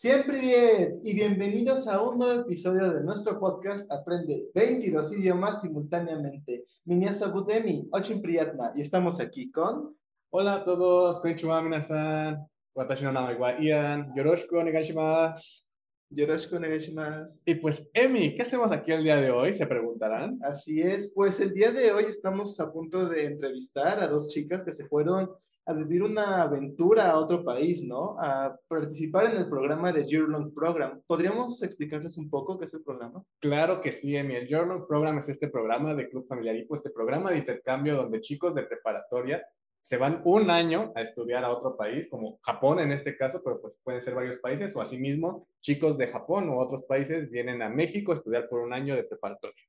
Siempre bien y bienvenidos a un nuevo episodio de nuestro podcast Aprende 22 idiomas simultáneamente. Minyasa Budemi, Ochin Priyatna y estamos aquí con... Hola a todos, konnichiwa minasan. Watashi no nama wa Ian. Yoroshiku onegaishimasu. Yoroshiku onegaishimasu. Y pues, Emi, ¿qué hacemos aquí el día de hoy? Se preguntarán. Así es, pues el día de hoy estamos a punto de entrevistar a dos chicas que se fueron a vivir una aventura a otro país, ¿no? A participar en el programa de Year Long Program. ¿Podríamos explicarles un poco qué es el programa? Claro que sí, Emi. El Year Long Program es este programa de Club Familiar Hipo, este programa de intercambio donde chicos de preparatoria se van un año a estudiar a otro país, como Japón en este caso, pero pues pueden ser varios países, o asimismo, chicos de Japón u otros países vienen a México a estudiar por un año de preparatoria.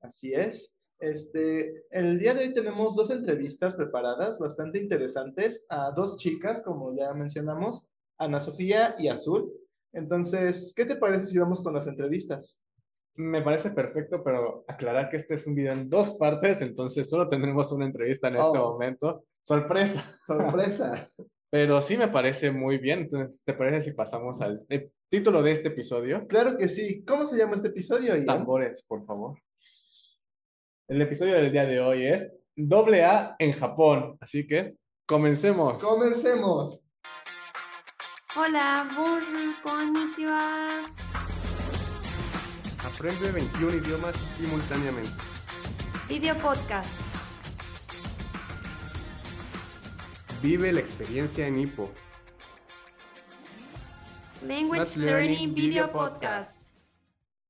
Así es. Este, el día de hoy tenemos dos entrevistas preparadas bastante interesantes a dos chicas, como ya mencionamos, Ana Sofía y Azul. Entonces, ¿qué te parece si vamos con las entrevistas? Me parece perfecto, pero aclarar que este es un video en dos partes, entonces solo tendremos una entrevista en este Oh. momento. Sorpresa. Sorpresa. Pero sí me parece muy bien. Entonces, ¿te parece si pasamos al el título de este episodio? claro que sí. ¿Cómo se llama este episodio, Ian? Tambores, por favor. El episodio del día de hoy es doble A en Japón. Así que comencemos. Comencemos. Hola, bonjour, konnichiwa. Aprende 21 idiomas simultáneamente. Video podcast. Vive la experiencia en Hippo. Language Learning Video Podcast.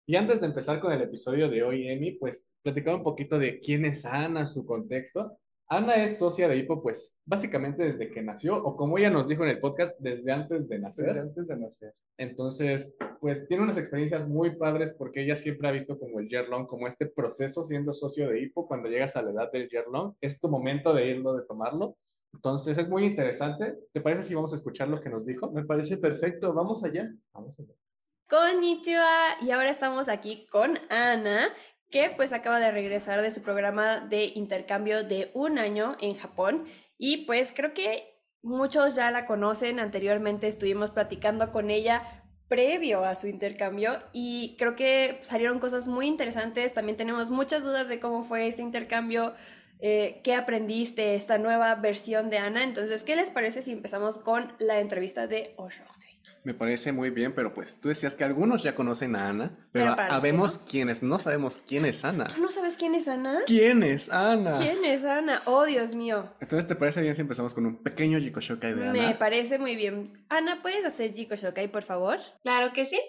Y antes de empezar con el episodio de hoy, Emi, pues platicar un poquito de quién es Ana, su contexto. Ana es socia de Hipo, pues básicamente desde que nació, o como ella nos dijo en el podcast, desde antes de nacer. Desde antes de nacer. Entonces, pues tiene unas experiencias muy padres porque ella siempre ha visto como el year long, como este proceso siendo socio de Hipo, cuando llegas a la edad del year long, es tu momento de irlo, de tomarlo. Entonces, es muy interesante. ¿Te parece si vamos a escuchar lo que nos dijo? Me parece perfecto. Vamos allá. Vamos a ver. Konnichiwa. Y ahora estamos aquí con Ana, que pues acaba de regresar de su programa de intercambio de un año en Japón. Y pues creo que muchos ya la conocen. Anteriormente estuvimos platicando con ella previo a su intercambio y creo que salieron cosas muy interesantes. También tenemos muchas dudas de cómo fue este intercambio, eh, qué aprendiste, esta nueva versión de Ana. Entonces, ¿qué les parece si empezamos con la entrevista de Oshote? Me parece muy bien, pero pues tú decías que algunos ya conocen a Ana, pero, Pero para los que habemos quienes no sabemos quién es Ana. ¿Tú no sabes quién es Ana? ¿Quién es Ana? ¿Quién es Ana? Oh, Dios mío. Entonces, ¿te parece bien si empezamos con un pequeño Jikoshokai de Me Ana? parece muy bien. Ana, ¿puedes hacer Jiko Shokai, por favor? claro que sí。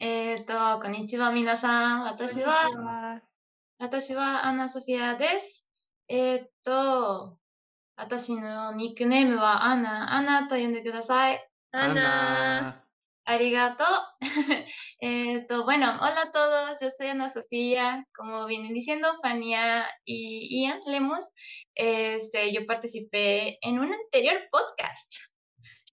えっ、と、こんにちは、皆さん。私は、 Konnichiwa. 私はアンナ・ソフィアです。えっ、と、私のニックネームはアンナ。アンナと呼んでください。 Ana, eh, to, bueno, hola a todos, yo soy Ana Sofía, como vienen diciendo Fania y Ian Lemus, este, yo participé en un anterior podcast.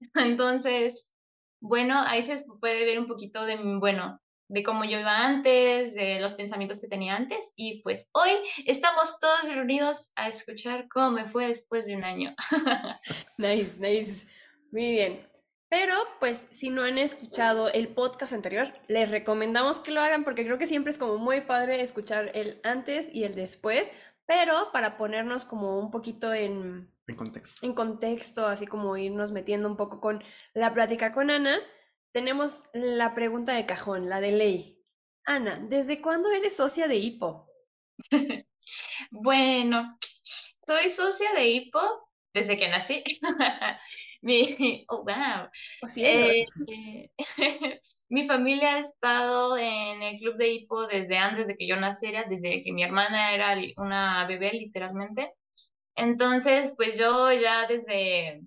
Entonces, bueno, ahí se puede ver un poquito de, bueno, de cómo yo iba antes, de los pensamientos que tenía antes, y pues hoy estamos todos reunidos a escuchar cómo me fue después de un año. nice, nice. Muy bien. Pero, pues, si no han escuchado el podcast anterior, les recomendamos que lo hagan porque creo que siempre es como muy padre escuchar el antes y el después, pero para ponernos como un poquito en, En contexto. en contexto, así como irnos metiendo un poco con la plática con Ana, tenemos la pregunta de cajón, la de ley. Ana, ¿desde cuándo eres socia de Hipo? Bueno, soy socia de Hippo desde que nací. Mi, oh, wow. ¿O cielos? Eh, mi familia ha estado en el club de Hippo desde antes de que yo naciera, desde que mi hermana era una bebé, literalmente. Entonces, pues yo ya desde,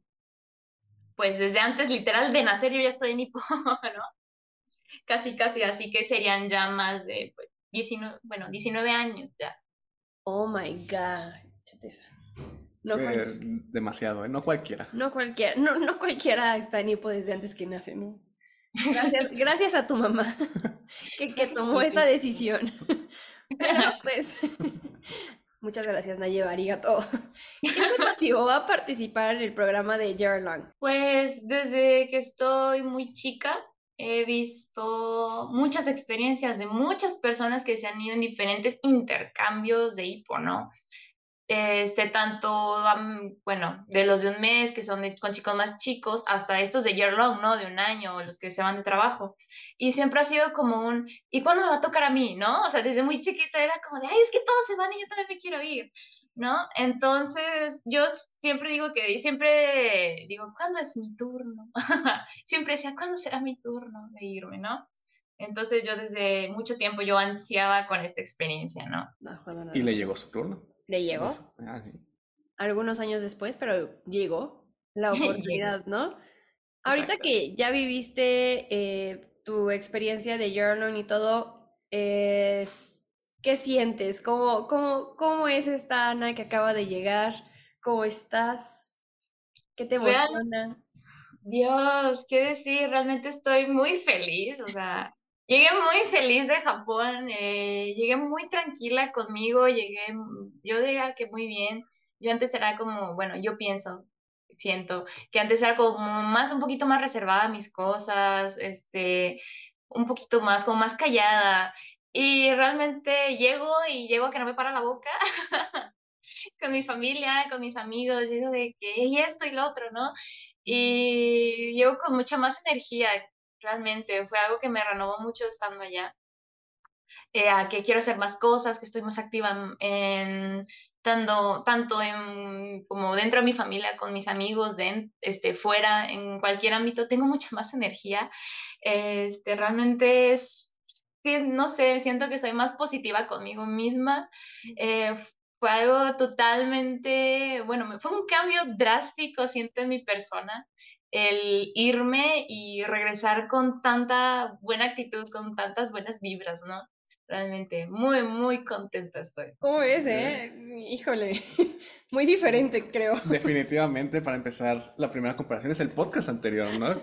pues desde antes, literal, de nacer, yo ya estoy en Hippo, ¿no? Casi, casi, así que serían ya más de, pues, 19, bueno, 19 años ya. Oh my God. Chateza. No, Eh, demasiado, ¿eh? No cualquiera. no cualquiera, no, no cualquiera está en hipo desde antes que nace, ¿no? Gracias, gracias a tu mamá que, que tomó esta decisión. Pero pues, muchas gracias, Nayeva Arigato. ¿Qué te motivó a participar en el programa de Jerlong? Pues desde que estoy muy chica, he visto muchas experiencias de muchas personas que se han ido en diferentes intercambios de hipo, ¿no? Este, tanto, bueno, de los de un mes, que son con chicos más chicos, hasta estos de year long, ¿no? De un año, los que se van de trabajo. Y siempre ha sido como un, ¿y cuándo me va a tocar a mí, no? O sea, desde muy chiquita era como de, ay, es que todos se van y yo también me quiero ir, ¿no? Entonces, yo siempre digo que, siempre digo, ¿cuándo es mi turno? siempre decía, ¿cuándo será mi turno de irme, no? Entonces yo desde mucho tiempo yo ansiaba con esta experiencia, ¿no? y le llegó su turno. Le llegó. Ah, Algunos años después, pero llegó la oportunidad, ¿no? Ahorita que ya viviste eh, tu experiencia de journal y todo, ¿qué sientes? ¿Cómo, cómo, ¿Cómo es esta Ana que acaba de llegar? ¿Cómo estás? ¿Qué te emociona? Dios, qué decir, realmente estoy muy feliz, o sea, Llegué muy feliz de Japón, eh, llegué muy tranquila conmigo, llegué, yo diría que muy bien. Yo antes era como, bueno, yo pienso, siento que antes era como más, un poquito más reservada a mis cosas, este, un poquito más, como más callada. Y realmente llego y llego a que no me para la boca con mi familia, con mis amigos, llego de que y esto y lo otro, ¿no? Y llego con mucha más energía, realmente fue algo que me renovó mucho estando allá. Eh, que quiero hacer más cosas, que estoy más activa en, tanto, tanto en, como dentro de mi familia, con mis amigos, de, este, fuera, en cualquier ámbito, tengo mucha más energía. Este, realmente es, no sé, siento que soy más positiva conmigo misma. Eh, fue algo totalmente, bueno, fue un cambio drástico, siento, en mi persona el irme y regresar con tanta buena actitud, con tantas buenas vibras, ¿no? Realmente muy, muy contenta estoy. ¿Cómo es, eh? Híjole, muy diferente, creo. Definitivamente, para empezar, la primera comparación es el podcast anterior, ¿no?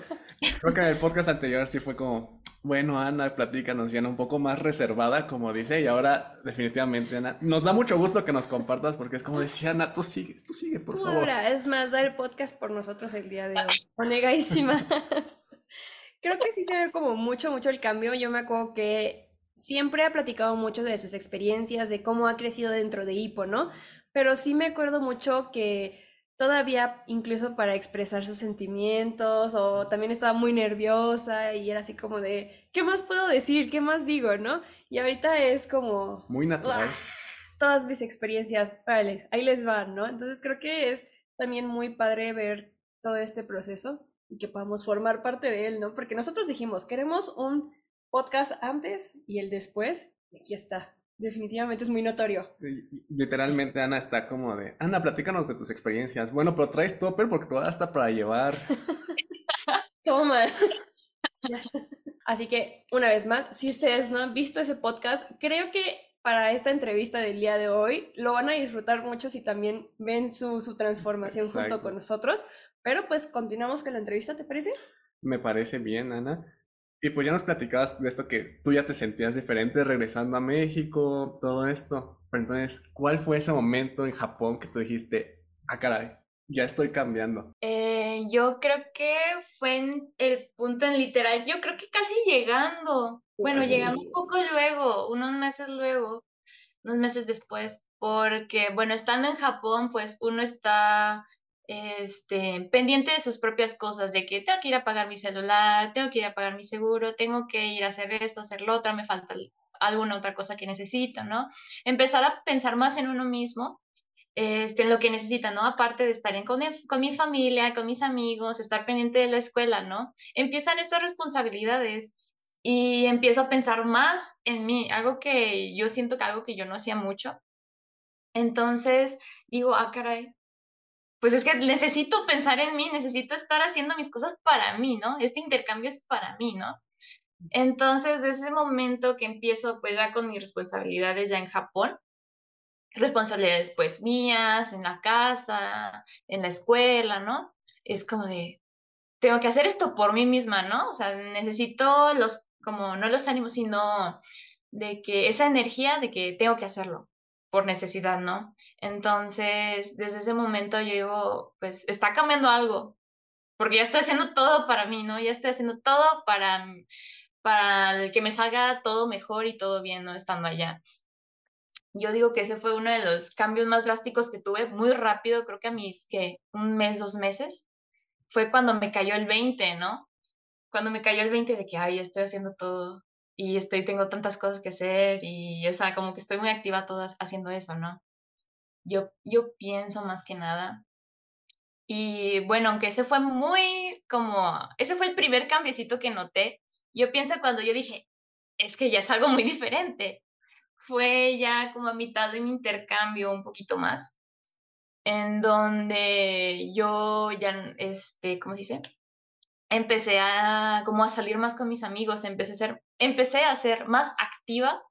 Creo que en el podcast anterior sí fue como, bueno, Ana, platícanos, Ana, un poco más reservada, como dice, y ahora definitivamente, Ana, nos da mucho gusto que nos compartas, porque es como decía Ana, tú sigue, tú sigue, por favor. Ahora, es más, da el podcast por nosotros el día de hoy. Onegadísimas. Creo que sí se ve como mucho, mucho el cambio. Yo me acuerdo que siempre ha platicado mucho de sus experiencias, de cómo ha crecido dentro de Hipo, ¿no? Pero sí me acuerdo mucho que todavía incluso para expresar sus sentimientos o también estaba muy nerviosa y era así como de, ¿qué más puedo decir? ¿Qué más digo? ¿No? Y ahorita es como... Muy natural. Todas mis experiencias, vale, ahí les van, ¿no? Entonces creo que es también muy padre ver todo este proceso y que podamos formar parte de él, ¿no? Porque nosotros dijimos, queremos un podcast antes y el después, y aquí está. Definitivamente es muy notorio. Literalmente Ana está como de, Ana, platícanos de tus experiencias. Bueno, pero traes topper porque todo hasta para llevar. Toma. Así que, una vez más, si ustedes no han visto ese podcast, creo que para esta entrevista del día de hoy lo van a disfrutar mucho si también ven su, su transformación junto con nosotros. Pero pues continuamos con la entrevista, ¿te parece? Me parece bien, Ana. Y pues ya nos platicabas de esto que tú ya te sentías diferente regresando a México, todo esto. Pero entonces, ¿cuál fue ese momento en Japón que tú dijiste, ah, caray, ya estoy cambiando? Eh, yo creo que fue en el punto en literal, yo creo que casi llegando, bueno, llegando un poco luego, unos meses luego, unos meses después, porque, bueno, estando en Japón, pues uno está este, pendiente de sus propias cosas, de que tengo que ir a pagar mi celular, tengo que ir a pagar mi seguro, tengo que ir a hacer esto, hacer lo otro, me falta alguna otra cosa que necesito, ¿no? Empezar a pensar más en uno mismo, este, en lo que necesita, ¿no? Aparte de estar con, con, mi familia, con mis amigos, estar pendiente de la escuela, ¿no? Empiezan estas responsabilidades y empiezo a pensar más en mí, algo que yo siento que algo que yo no hacía mucho. Entonces digo, ah, caray, pues es que necesito pensar en mí, necesito estar haciendo mis cosas para mí, ¿no? Este intercambio es para mí, ¿no? Entonces, desde ese momento que empiezo pues ya con mis responsabilidades ya en Japón, responsabilidades pues mías, en la casa, en la escuela, ¿no? Es como de, tengo que hacer esto por mí misma, ¿no? O sea, necesito los, como no los ánimos, sino de que esa energía de que tengo que hacerlo por necesidad, ¿no? Entonces, desde ese momento yo digo, pues está cambiando algo. porque ya estoy haciendo todo para mí, ¿no? Ya estoy haciendo todo para, para que me salga todo mejor y todo bien, ¿no? Estando allá. Yo digo que ese fue uno de los cambios más drásticos que tuve, muy rápido, creo que a mis, que un mes, dos meses, fue cuando me cayó el 20, ¿no? Cuando me cayó el 20 de que, ay, estoy haciendo todo y estoy, tengo tantas cosas que hacer y, o sea, como que estoy muy activa todas haciendo eso, ¿no? Yo, yo pienso más que nada. Y bueno, aunque ese fue muy como, ese fue el primer cambiecito que noté, yo pienso cuando yo dije, es que ya es algo muy diferente. Fue ya como a mitad de mi intercambio, un poquito más, en donde yo ya, este, ¿cómo se dice? Empecé a como a salir más con mis amigos, empecé a ser, empecé a ser más activa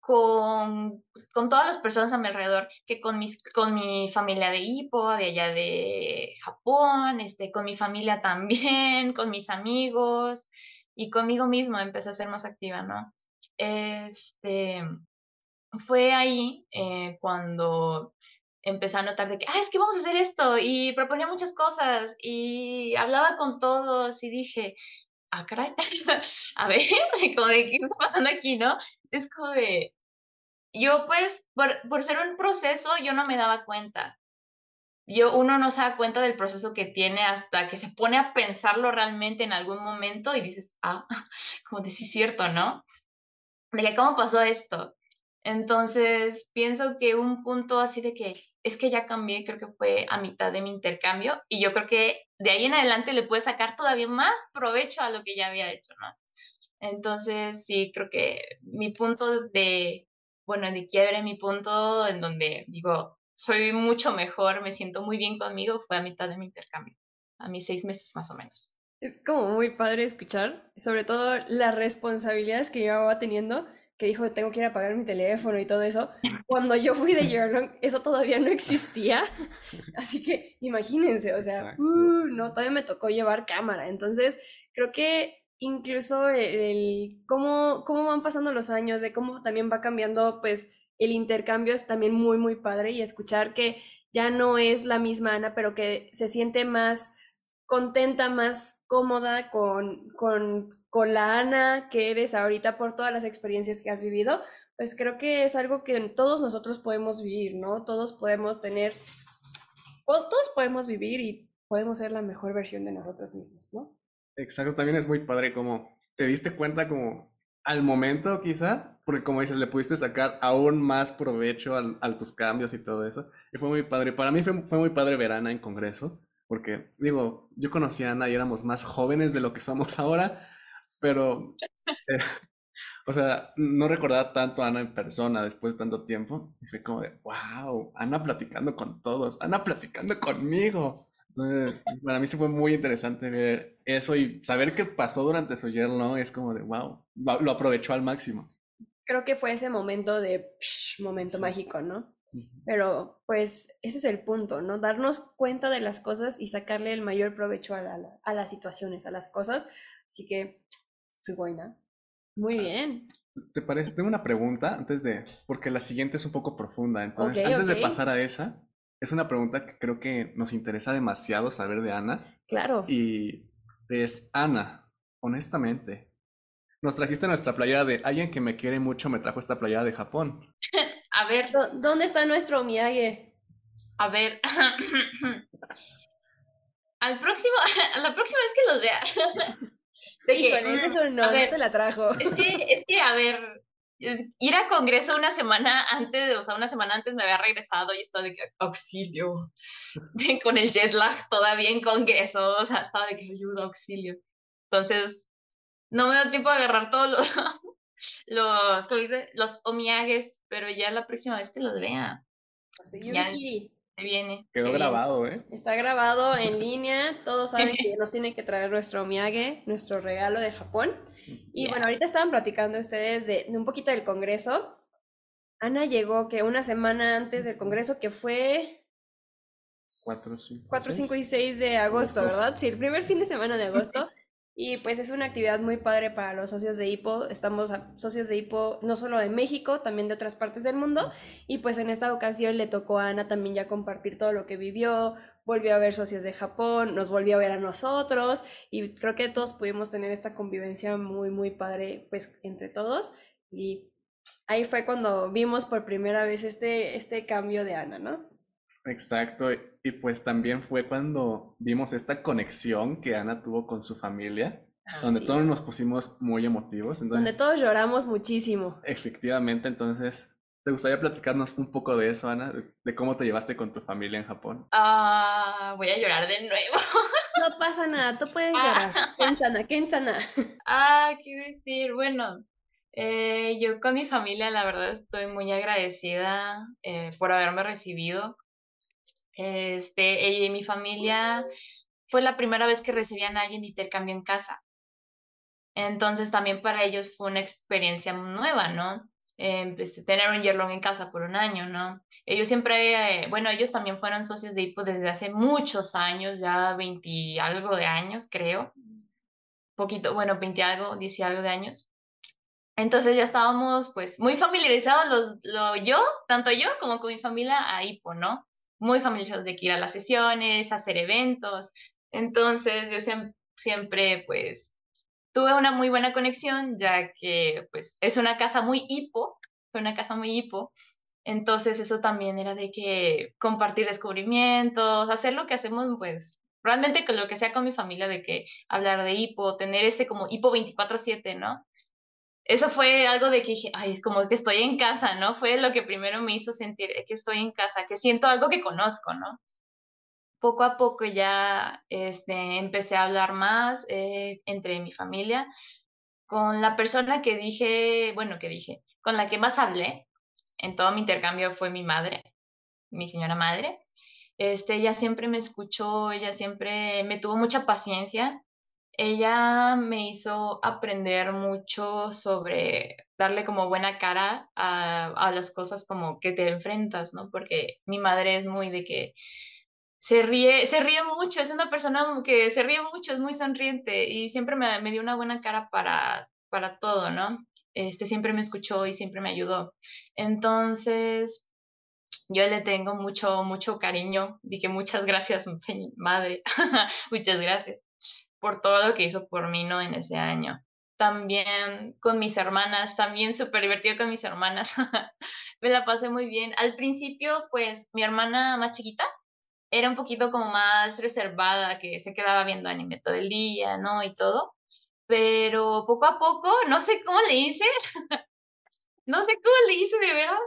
con, pues, con todas las personas a mi alrededor, que con, mis, con mi familia de Hippo, de allá de Japón, este, con mi familia también, con mis amigos y conmigo mismo empecé a ser más activa, ¿no? Este, fue ahí eh, cuando empecé a notar de que, ah, es que vamos a hacer esto y proponía muchas cosas y hablaba con todos y dije, ah, caray, a ver, como de qué está pasando aquí, ¿no? Es como de, yo pues, por, por ser un proceso, yo no me daba cuenta. Yo, uno no se da cuenta del proceso que tiene hasta que se pone a pensarlo realmente en algún momento y dices, ah, como de sí es cierto, ¿no? De que, ¿cómo pasó esto? Entonces, pienso que un punto así de que es que ya cambié, creo que fue a mitad de mi intercambio y yo creo que de ahí en adelante le puedes sacar todavía más provecho a lo que ya había hecho, ¿no? Entonces, sí, creo que mi punto de, bueno, de quiebre, mi punto en donde digo, soy mucho mejor, me siento muy bien conmigo, fue a mitad de mi intercambio, a mis seis meses más o menos. Es como muy padre escuchar, sobre todo las responsabilidades que llevaba teniendo que dijo tengo que ir a pagar mi teléfono y todo eso. Cuando yo fui de Yearlong, eso todavía no existía. Así que imagínense, o sea, uh, no, todavía me tocó llevar cámara. Entonces, creo que incluso el, cómo, cómo van pasando los años, de cómo también va cambiando, pues el intercambio es también muy, muy padre y escuchar que ya no es la misma Ana, pero que se siente más contenta, más cómoda con, con con la Ana que eres ahorita por todas las experiencias que has vivido, pues creo que es algo que todos nosotros podemos vivir, ¿no? Todos podemos tener, todos podemos vivir y podemos ser la mejor versión de nosotros mismos, ¿no? Exacto, también es muy padre como te diste cuenta como al momento quizá, porque como dices, le pudiste sacar aún más provecho a tus cambios y todo eso. Y fue muy padre. Para mí fue, muy padre ver a Ana en Congreso, porque digo, yo conocí a Ana y éramos más jóvenes de lo que somos ahora, pero, eh, o sea, no recordaba tanto a Ana en persona después de tanto tiempo. Y fue como de, wow, Ana platicando con todos, Ana platicando conmigo. Entonces, para mí sí fue muy interesante ver eso y saber qué pasó durante su yerno es como de, wow, lo aprovechó al máximo. Creo que fue ese momento de, momento mágico, ¿no? Pero pues ese es el punto, ¿no? Darnos cuenta de las cosas y sacarle el mayor provecho a, a las situaciones, a las cosas. Así que buena. Muy ah, bien. ¿Te parece? Tengo una pregunta antes de, porque la siguiente es un poco profunda. Entonces, antes de pasar a esa, es una pregunta que creo que nos interesa demasiado saber de Ana. Claro. Y es, Ana, honestamente, nos trajiste nuestra playera de alguien que me quiere mucho, me trajo esta playera de Japón. a ver. ¿Dónde está nuestro Miyage? A ver. Al próximo, a la próxima vez que los vea. De que, ese es un no, te la trajo. Es que, es que, a ver, ir a congreso una semana antes, o sea, una semana antes me había regresado y estaba de que auxilio, con el jet lag todavía en congreso, o sea, estaba de que ayuda, auxilio. Entonces, no me da tiempo de agarrar todos los, los, los omiagues, pero ya la próxima vez que los vea. ya, viene. Quedó grabado, ¿eh? Está grabado en línea. Todos saben que nos tienen que traer nuestro miyage, nuestro regalo de Japón. Y bueno, ahorita estaban platicando ustedes de, un poquito del congreso. Ana llegó que una semana antes del congreso, que fue 4, 5, 4, 5 y 6 de agosto, ¿verdad? Sí, el primer fin de semana de agosto. Y pues es una actividad muy padre para los socios de HIPO. Estamos socios de HIPO no solo de México, también de otras partes del mundo. Y pues en esta ocasión le tocó a Ana también ya compartir todo lo que vivió, volvió a ver socios de Japón, nos volvió a ver a nosotros y creo que todos pudimos tener esta convivencia muy, muy padre, pues, entre todos. Y ahí fue cuando vimos por primera vez este, este cambio de Ana, ¿no? Exacto, y pues también fue cuando vimos esta conexión que Ana tuvo con su familia, donde Sí. todos nos pusimos muy emotivos. Donde todos lloramos muchísimo. efectivamente, entonces, ¿te gustaría platicarnos un poco de eso, Ana? De, de cómo te llevaste con tu familia en Japón. Ah, voy a llorar de nuevo. No pasa nada, tú puedes llorar. Kentana, Kentana. Ah, qué decir. Bueno, eh, yo con mi familia, la verdad, estoy muy agradecida eh, por haberme recibido. Este, y mi familia fue la primera vez que recibían a alguien de intercambio en casa. Entonces también para ellos fue una experiencia nueva, ¿no? Eh, este, tener un yerlong en casa por un año, ¿no? Ellos siempre, eh, bueno, ellos también fueron socios de Hippo desde hace muchos años, ya 20 y algo de años, creo. Poquito, bueno, 20 algo, 10 y algo de años. Entonces ya estábamos pues muy familiarizados los, lo, yo, tanto yo como con mi familia a Hippo, ¿no? Muy familiarizados de que ir a las sesiones, hacer eventos. Entonces yo siem- siempre pues tuve una muy buena conexión, ya que pues es una casa muy hipo, fue una casa muy hipo. Entonces eso también era de que compartir descubrimientos, hacer lo que hacemos pues realmente con lo que sea con mi familia, de que hablar de hipo, tener ese como hipo 24/7, ¿no? Eso fue algo de que dije, ay, es como que estoy en casa, ¿no? Fue lo que primero me hizo sentir que estoy en casa, que siento algo que conozco, ¿no? poco a poco ya este, empecé a hablar más eh, entre mi familia. Con la persona que dije, bueno, que dije, con la que más hablé en todo mi intercambio fue mi madre, mi señora madre. Este, ella siempre me escuchó, ella siempre me tuvo mucha paciencia. Ella me hizo aprender mucho sobre darle como buena cara a, a las cosas como que te enfrentas, ¿no? Porque mi madre es muy de que se ríe, se ríe mucho, es una persona que se ríe mucho, es muy sonriente y siempre me, me dio una buena cara para, para todo, ¿no? Este, siempre me escuchó y siempre me ayudó. Entonces, yo le tengo mucho, mucho cariño. Dije muchas gracias, madre. muchas gracias por todo lo que hizo por mí, ¿no? En ese año. También con mis hermanas, también súper divertido con mis hermanas. me la pasé muy bien. Al principio, pues, mi hermana más chiquita, era un poquito como más reservada, que se quedaba viendo anime todo el día, ¿no? Y todo. Pero poco a poco, no sé cómo le hice, no sé cómo le hice de veras,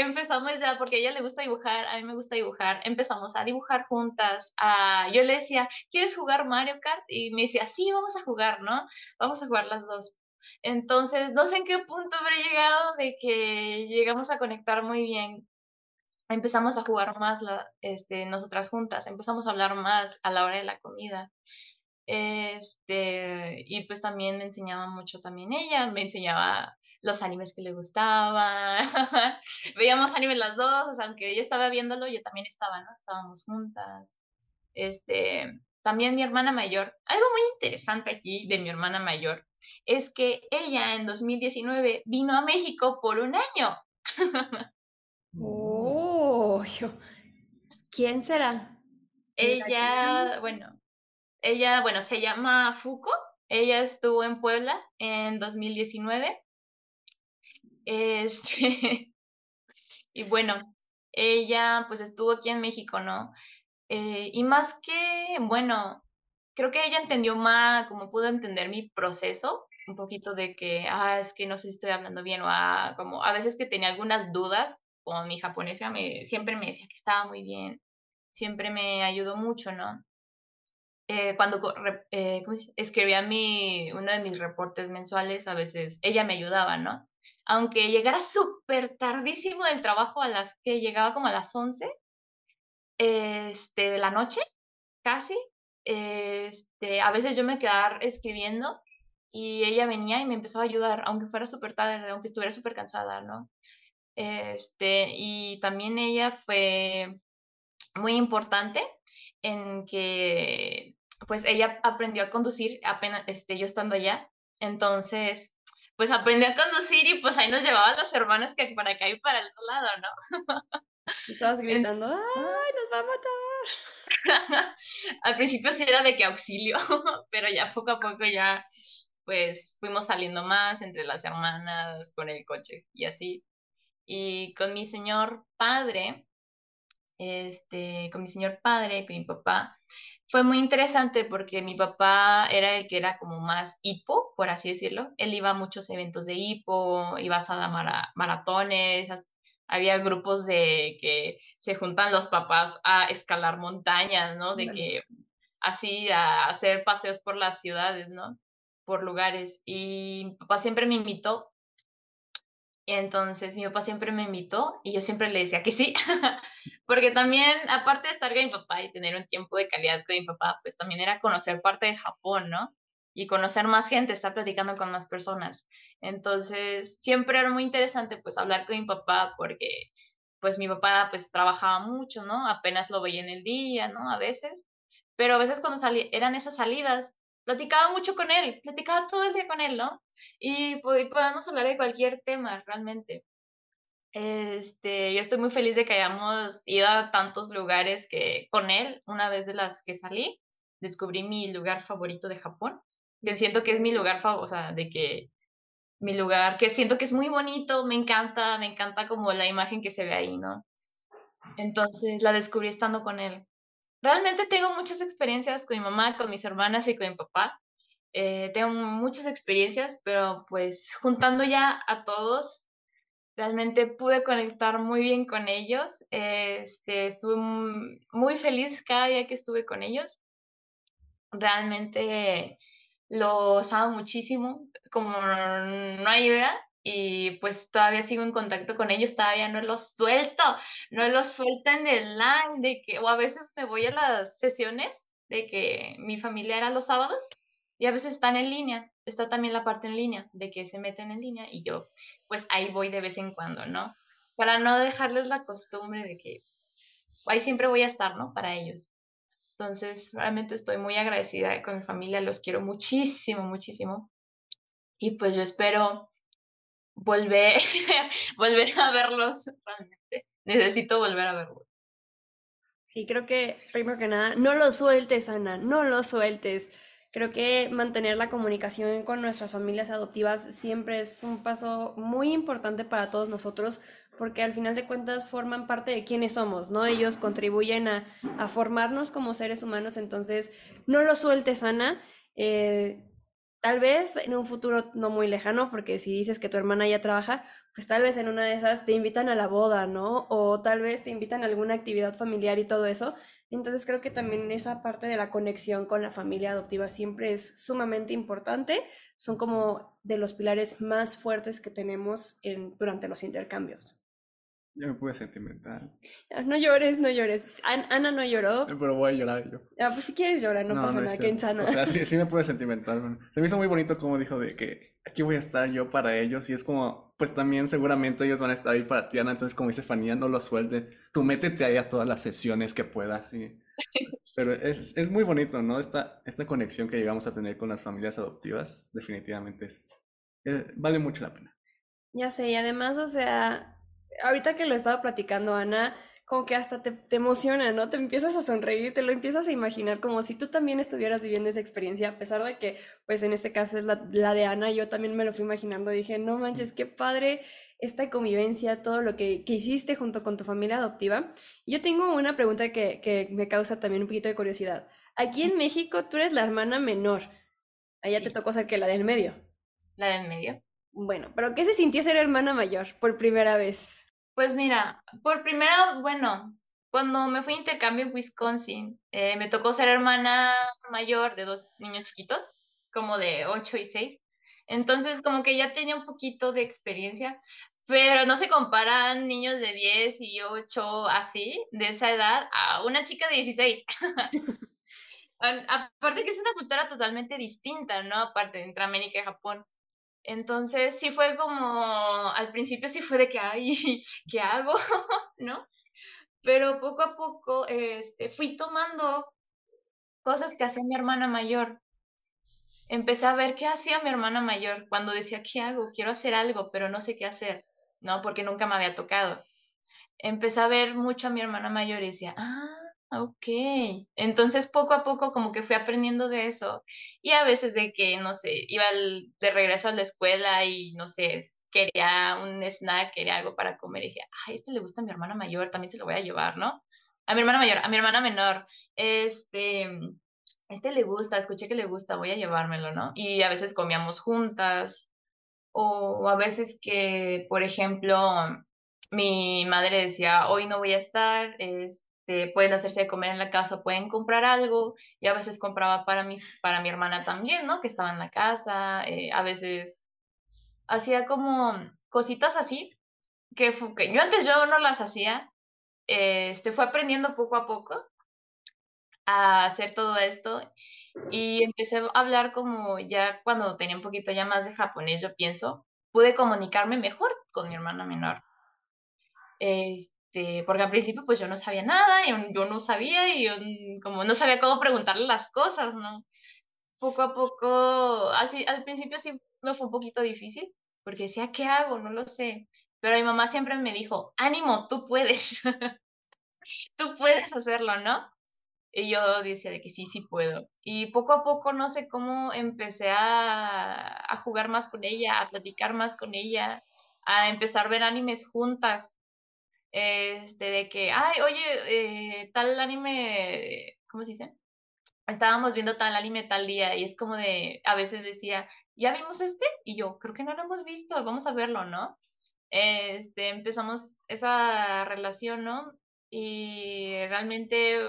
empezamos ya, porque a ella le gusta dibujar, a mí me gusta dibujar, empezamos a dibujar juntas. a- yo le decía, ¿quieres jugar Mario Kart? Y me decía, sí, vamos a jugar, ¿no? Vamos a jugar las dos. Entonces, no sé en qué punto habré llegado de que llegamos a conectar muy bien empezamos a jugar más este, nosotras juntas, empezamos a hablar más a la hora de la comida. Este, y pues también me enseñaba mucho también ella, me enseñaba los animes que le gustaban. Veíamos animes las dos, o sea, aunque ella estaba viéndolo, yo también estaba, ¿no? Estábamos juntas. Este, también mi hermana mayor, algo muy interesante aquí de mi hermana mayor es que ella en 2019 vino a México por un año. Oh, ¿Quién será? Ella, bueno, ella, bueno, se llama Fuko. Ella estuvo en Puebla en 2019. Este, y bueno, ella pues estuvo aquí en México, ¿no? Eh, y más que, bueno, creo que ella entendió más, como pudo entender mi proceso, un poquito de que, ah, es que no sé si estoy hablando bien, o ah, como a veces que tenía algunas dudas, como mi japonesa me, siempre me decía que estaba muy bien, siempre me ayudó mucho, ¿no? Eh, cuando eh, escribía mi, uno de mis reportes mensuales, a veces ella me ayudaba, ¿no? Aunque llegara súper tardísimo del trabajo a las que llegaba como a las 11 este, de la noche, casi, este, a veces yo me quedaba escribiendo y ella venía y me empezaba a ayudar, aunque fuera súper tarde, aunque estuviera súper cansada, ¿no? Este, y también ella fue muy importante en que, pues ella aprendió a conducir apenas, este, yo estando allá, entonces, pues aprendió a conducir y pues ahí nos llevaba las hermanas que para acá y para el otro lado, ¿no? Y todas gritando, ¡ay, nos va a matar! Al principio sí era de que auxilio, pero ya poco a poco ya pues fuimos saliendo más entre las hermanas con el coche y así. Y con mi señor padre, este, con mi señor padre, con mi papá, fue muy interesante porque mi papá era el que era como más hipo, por así decirlo. Él iba a muchos eventos de hipo, iba a dar maratones, había grupos de que se juntan los papás a escalar montañas, ¿no? De que así a hacer paseos por las ciudades, ¿no? Por lugares. Y mi papá siempre me invitó. Entonces mi papá siempre me invitó y yo siempre le decía que sí, porque también, aparte de estar con mi papá y tener un tiempo de calidad con mi papá, pues también era conocer parte de Japón, ¿no? y conocer más gente, estar platicando con más personas. Entonces, siempre era muy interesante pues hablar con mi papá porque pues mi papá pues trabajaba mucho, ¿no? Apenas lo veía en el día, ¿no? A veces, pero a veces cuando eran esas salidas, platicaba mucho con él, platicaba todo el día con él, ¿no? Y podíamos hablar de cualquier tema realmente. Este, yo estoy muy feliz de que hayamos ido a tantos lugares que con él, una vez de las que salí, descubrí mi lugar favorito de Japón que siento que es mi lugar favorito, o sea, de que mi lugar, que siento que es muy bonito, me encanta, me encanta como la imagen que se ve ahí, ¿no? Entonces la descubrí estando con él. Realmente tengo muchas experiencias con mi mamá, con mis hermanas y con mi papá. Eh, tengo muchas experiencias, pero pues juntando ya a todos, realmente pude conectar muy bien con ellos. Este, estuve muy feliz cada día que estuve con ellos. Realmente los amo muchísimo, como no hay idea, y pues todavía sigo en contacto con ellos, todavía no los suelto, no los suelto en el line, de que, o a veces me voy a las sesiones de que mi familia era los sábados y a veces están en línea, está también la parte en línea, de que se meten en línea y yo pues ahí voy de vez en cuando, ¿no? Para no dejarles la costumbre de que ahí siempre voy a estar, ¿no? Para ellos. Entonces, realmente estoy muy agradecida con mi familia, los quiero muchísimo, muchísimo. Y pues yo espero volver, volver a verlos, realmente. Necesito volver a verlos. Sí, creo que primero que nada, no lo sueltes, Ana, no lo sueltes. Creo que mantener la comunicación con nuestras familias adoptivas siempre es un paso muy importante para todos nosotros porque al final de cuentas forman parte de quienes somos, ¿no? Ellos contribuyen a, formarnos como seres humanos, entonces no lo sueltes, Ana. Eh, tal vez en un futuro no muy lejano, porque si dices que tu hermana ya trabaja, pues tal vez en una de esas te invitan a la boda, ¿no? O tal vez te invitan a alguna actividad familiar y todo eso. Entonces creo que también esa parte de la conexión con la familia adoptiva siempre es sumamente importante. Son como de los pilares más fuertes que tenemos en, durante los intercambios. Ya me pude sentimental. No llores, no llores. Ana no lloró. Pero voy a llorar yo. Ah, pues si quieres llorar, no, pasa nada, que insana. O sea, sí, sí me pude sentimental. Se me hizo muy bonito como dijo de que aquí voy a estar yo para ellos y es como, pues también seguramente ellos van a estar ahí para ti, Ana. Entonces, como dice Fanía, no lo suelte. Tú métete ahí a todas las sesiones que puedas. ¿sí? Pero es, es, muy bonito, ¿no? Esta, esta conexión que llegamos a tener con las familias adoptivas, definitivamente es, eh, vale mucho la pena. Ya sé, y además, o sea, ahorita que lo estaba platicando, Ana, como que hasta te, emociona, ¿no? Te empiezas a sonreír, te lo empiezas a imaginar como si tú también estuvieras viviendo esa experiencia, a pesar de que, pues en este caso es la, de Ana, yo también me lo fui imaginando, dije, no manches, qué padre esta convivencia, todo lo que, hiciste junto con tu familia adoptiva. Yo tengo una pregunta que, que, me causa también un poquito de curiosidad. Aquí en México tú eres la hermana menor, allá te tocó ser que la del medio. La del medio. Bueno, pero ¿qué se sintió ser hermana mayor por primera vez? Pues mira, por primera, bueno, cuando me fui a intercambio en Wisconsin, eh, me tocó ser hermana mayor de dos niños chiquitos, como de 8 y 6. Entonces, como que ya tenía un poquito de experiencia, pero no se comparan niños de 10 y 8 así, de esa edad, a una chica de 16. Aparte que es una cultura totalmente distinta, ¿no? Aparte entre América y Japón. Entonces sí fue como, al principio sí fue de que, ay, ¿qué hago? ¿No? Pero poco a poco este, fui tomando cosas que hacía mi hermana mayor. Empecé a ver qué hacía mi hermana mayor cuando decía, ¿qué hago? Quiero hacer algo, pero no sé qué hacer, ¿no? Porque nunca me había tocado. Empecé a ver mucho a mi hermana mayor y decía, ah, ok. Entonces poco a poco como que fui aprendiendo de eso. Y a veces de que, no sé, iba de regreso a la escuela y, no sé, quería un snack, quería algo para comer y dije, ay, este le gusta a mi hermana mayor, también se lo voy a llevar, ¿no? A mi hermana mayor, a mi hermana menor, este, este le gusta, escuché que le gusta, voy a llevármelo, ¿no? Y a veces comíamos juntas o a veces que, por ejemplo, mi madre decía, hoy no voy a estar, este, pueden hacerse de comer en la casa, pueden comprar algo, y a veces compraba para, mis, para mi hermana también, ¿no? Que estaba en la casa, eh, a veces hacía como cositas así, que, que, yo antes yo no las hacía, este, fue aprendiendo poco a poco a hacer todo esto y empecé a hablar como ya cuando tenía un poquito ya más de japonés, yo pienso, pude comunicarme mejor con mi hermana menor. Este, porque al principio pues yo no sabía nada, y yo no sabía y yo como no sabía cómo preguntarle las cosas, ¿no? Poco a poco, al, al principio sí me fue un poquito difícil, porque decía, ¿qué hago? No lo sé. Pero mi mamá siempre me dijo, ánimo, tú puedes, tú puedes hacerlo, ¿no? Y yo decía de que sí, sí puedo. Y poco a poco, no sé cómo, empecé a, a jugar más con ella, a platicar más con ella, a empezar a ver animes juntas este, de que, ay, oye, eh, tal anime, ¿cómo se dice? Estábamos viendo tal anime tal día y es como de, a veces decía, ¿ya vimos este? Y yo, creo que no lo hemos visto, vamos a verlo, ¿no? Este, empezamos esa relación, ¿no? Y realmente,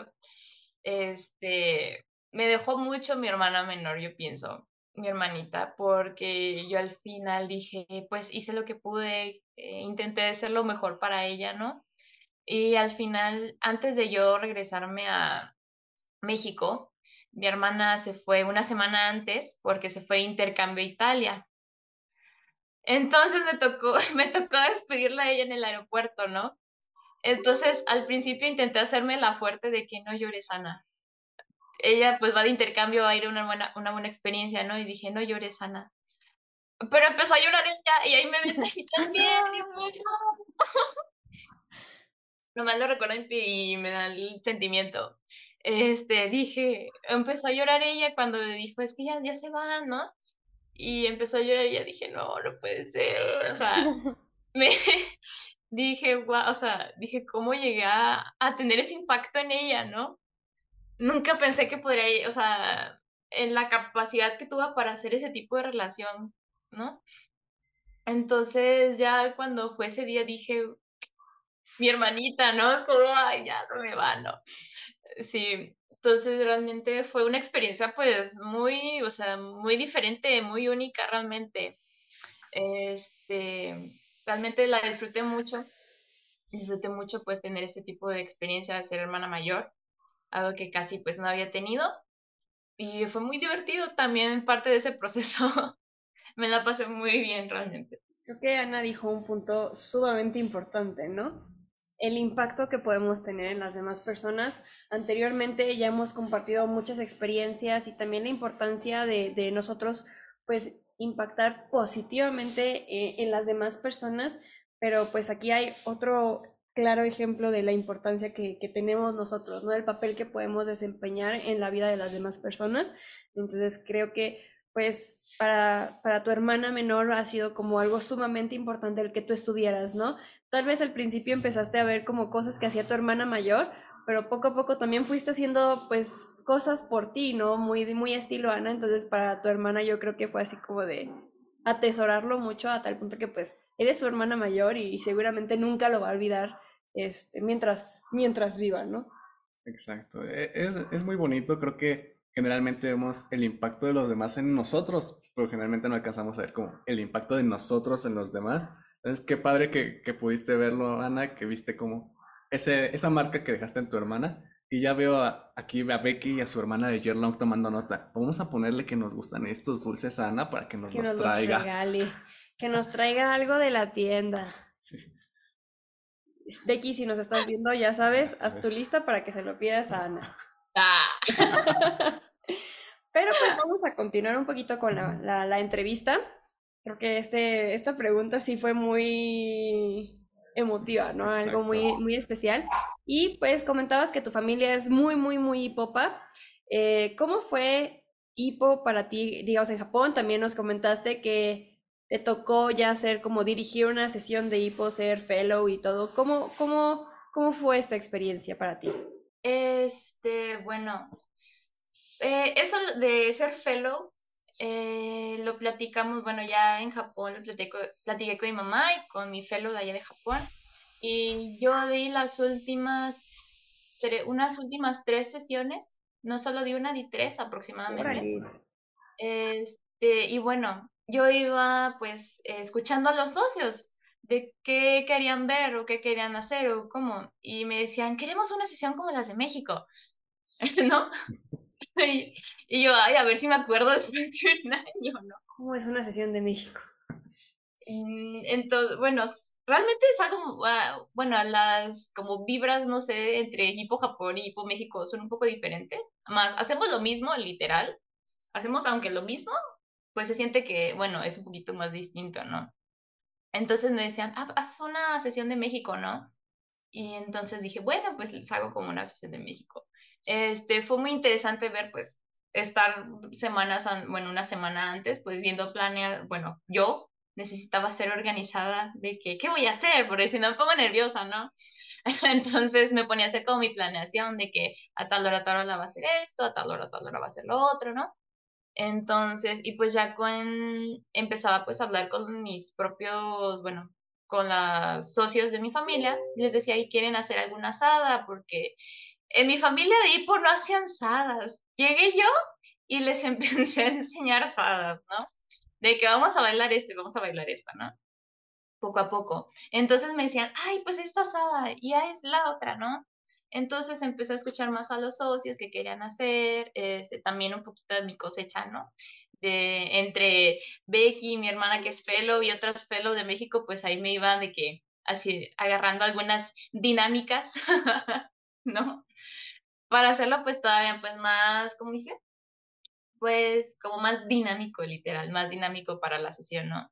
este, me dejó mucho mi hermana menor, yo pienso, mi hermanita, porque yo al final dije, pues hice lo que pude, eh, intenté hacer lo mejor para ella, ¿no? Y al final, antes de yo regresarme a México, mi hermana se fue una semana antes porque se fue de intercambio a Italia. Entonces me tocó, me tocó despedirla a ella en el aeropuerto, ¿no? Entonces al principio intenté hacerme la fuerte de que no llores, Ana. Ella pues va de intercambio, va a ir a una buena, una buena experiencia, ¿no? Y dije, no llores, Ana. Pero empezó a llorar ella y ahí me metí también. Y Nomás lo recuerdo y me da el sentimiento. Este, dije, empezó a llorar ella cuando dijo, es que ya, ya se va, ¿no? Y empezó a llorar y ya dije, no, no puede ser. O sea, me dije, guau, o sea, dije, ¿cómo llegué a, a tener ese impacto en ella, no? Nunca pensé que podría, o sea, en la capacidad que tuve para hacer ese tipo de relación, ¿no? Entonces ya cuando fue ese día dije, mi hermanita, ¿no? Es como, ay, ya se me va, ¿no? Sí, entonces realmente fue una experiencia pues muy, o sea, muy diferente, muy única realmente. Este, realmente la disfruté mucho, disfruté mucho pues tener este tipo de experiencia de ser hermana mayor, algo que casi pues no había tenido y fue muy divertido también parte de ese proceso. Me la pasé muy bien realmente. Creo que Ana dijo un punto sumamente importante, ¿no? El impacto que podemos tener en las demás personas. Anteriormente ya hemos compartido muchas experiencias y también la importancia de, de nosotros, pues, impactar positivamente eh, en las demás personas, pero pues aquí hay otro claro ejemplo de la importancia que, que, tenemos nosotros, ¿no? El papel que podemos desempeñar en la vida de las demás personas. Entonces creo que pues para, para tu hermana menor ha sido como algo sumamente importante el que tú estuvieras, ¿no? Tal vez al principio empezaste a ver como cosas que hacía tu hermana mayor, pero poco a poco también fuiste haciendo pues cosas por ti, ¿no? Muy, muy estilo Ana, entonces para tu hermana yo creo que fue así como de atesorarlo mucho a tal punto que pues eres su hermana mayor y, seguramente nunca lo va a olvidar este, mientras, mientras viva, ¿no? Exacto, e, es, es muy bonito, creo que generalmente vemos el impacto de los demás en nosotros, pero generalmente no alcanzamos a ver como el impacto de nosotros en los demás. Entonces, qué padre que, que pudiste verlo, Ana, que viste como ese, esa marca que dejaste en tu hermana. Y ya veo aquí a Becky y a su hermana de Yerlong tomando nota. Vamos a ponerle que nos gustan estos dulces a Ana para que nos los traiga. que nos traiga algo de la tienda. Sí. Becky, si nos estás viendo, ya sabes, haz tu lista para que se lo pidas a Ana. Ah. Pero pues vamos a continuar un poquito con la, la, entrevista. Creo que este, esta pregunta sí fue muy emotiva, ¿no? Algo muy, muy especial. Y pues comentabas que tu familia es muy, muy, muy hipopa. Eh, ¿Cómo fue hipo para ti, digamos, en Japón? También nos comentaste que te tocó ya hacer como dirigir una sesión de hipo, ser fellow y todo. ¿Cómo, cómo, cómo fue esta experiencia para ti? Este, bueno, eh, eso de ser fellow eh, lo platicamos, bueno, ya en Japón lo platico, platiqué con mi mamá y con mi fellow de allá de Japón. Y yo di las últimas, unas últimas tres sesiones, no solo di una, di tres aproximadamente. Este, y bueno, yo iba pues escuchando a los socios de qué querían ver o qué querían hacer o cómo. Y me decían, queremos una sesión como las de México, ¿no? y, yo, ay, a ver si me acuerdo después de un año, ¿no? ¿Cómo es una sesión de México? Mm, entonces, bueno, realmente es algo, ah, bueno, las como vibras, no sé, entre Hipo Japón y Hipo México son un poco diferentes. Más, hacemos lo mismo, literal. Hacemos, aunque lo mismo, pues se siente que, bueno, es un poquito más distinto, ¿no? Entonces me decían, ah, haz una sesión de México, ¿no? Y entonces dije, bueno, pues les hago como una sesión de México. Este, fue muy interesante ver, pues, estar semanas, bueno, una semana antes, pues viendo planear, bueno, yo necesitaba ser organizada de que, ¿qué voy a hacer? Porque si no me pongo nerviosa, ¿no? Entonces me ponía a hacer como mi planeación de que a tal hora, a tal hora va a hacer esto, a tal hora, a tal hora va a hacer lo otro, ¿no? Entonces, y pues ya con, empezaba pues a hablar con mis propios, bueno, con los socios de mi familia, les decía, ¿y quieren hacer alguna asada? Porque en mi familia de Hipo no hacían asadas. Llegué yo y les empecé a enseñar asadas, ¿no? De que vamos a bailar esto y vamos a bailar esta, ¿no? Poco a poco. Entonces me decían, ay, pues esta asada, ya es la otra, ¿no? Entonces empecé a escuchar más a los socios que querían hacer, este, también un poquito de mi cosecha, ¿no? De, entre Becky, mi hermana que es fellow y otros fellow de México, pues ahí me iba de que así agarrando algunas dinámicas, ¿no? Para hacerlo pues todavía pues más, ¿cómo dice? Pues como más dinámico, literal, más dinámico para la sesión, ¿no?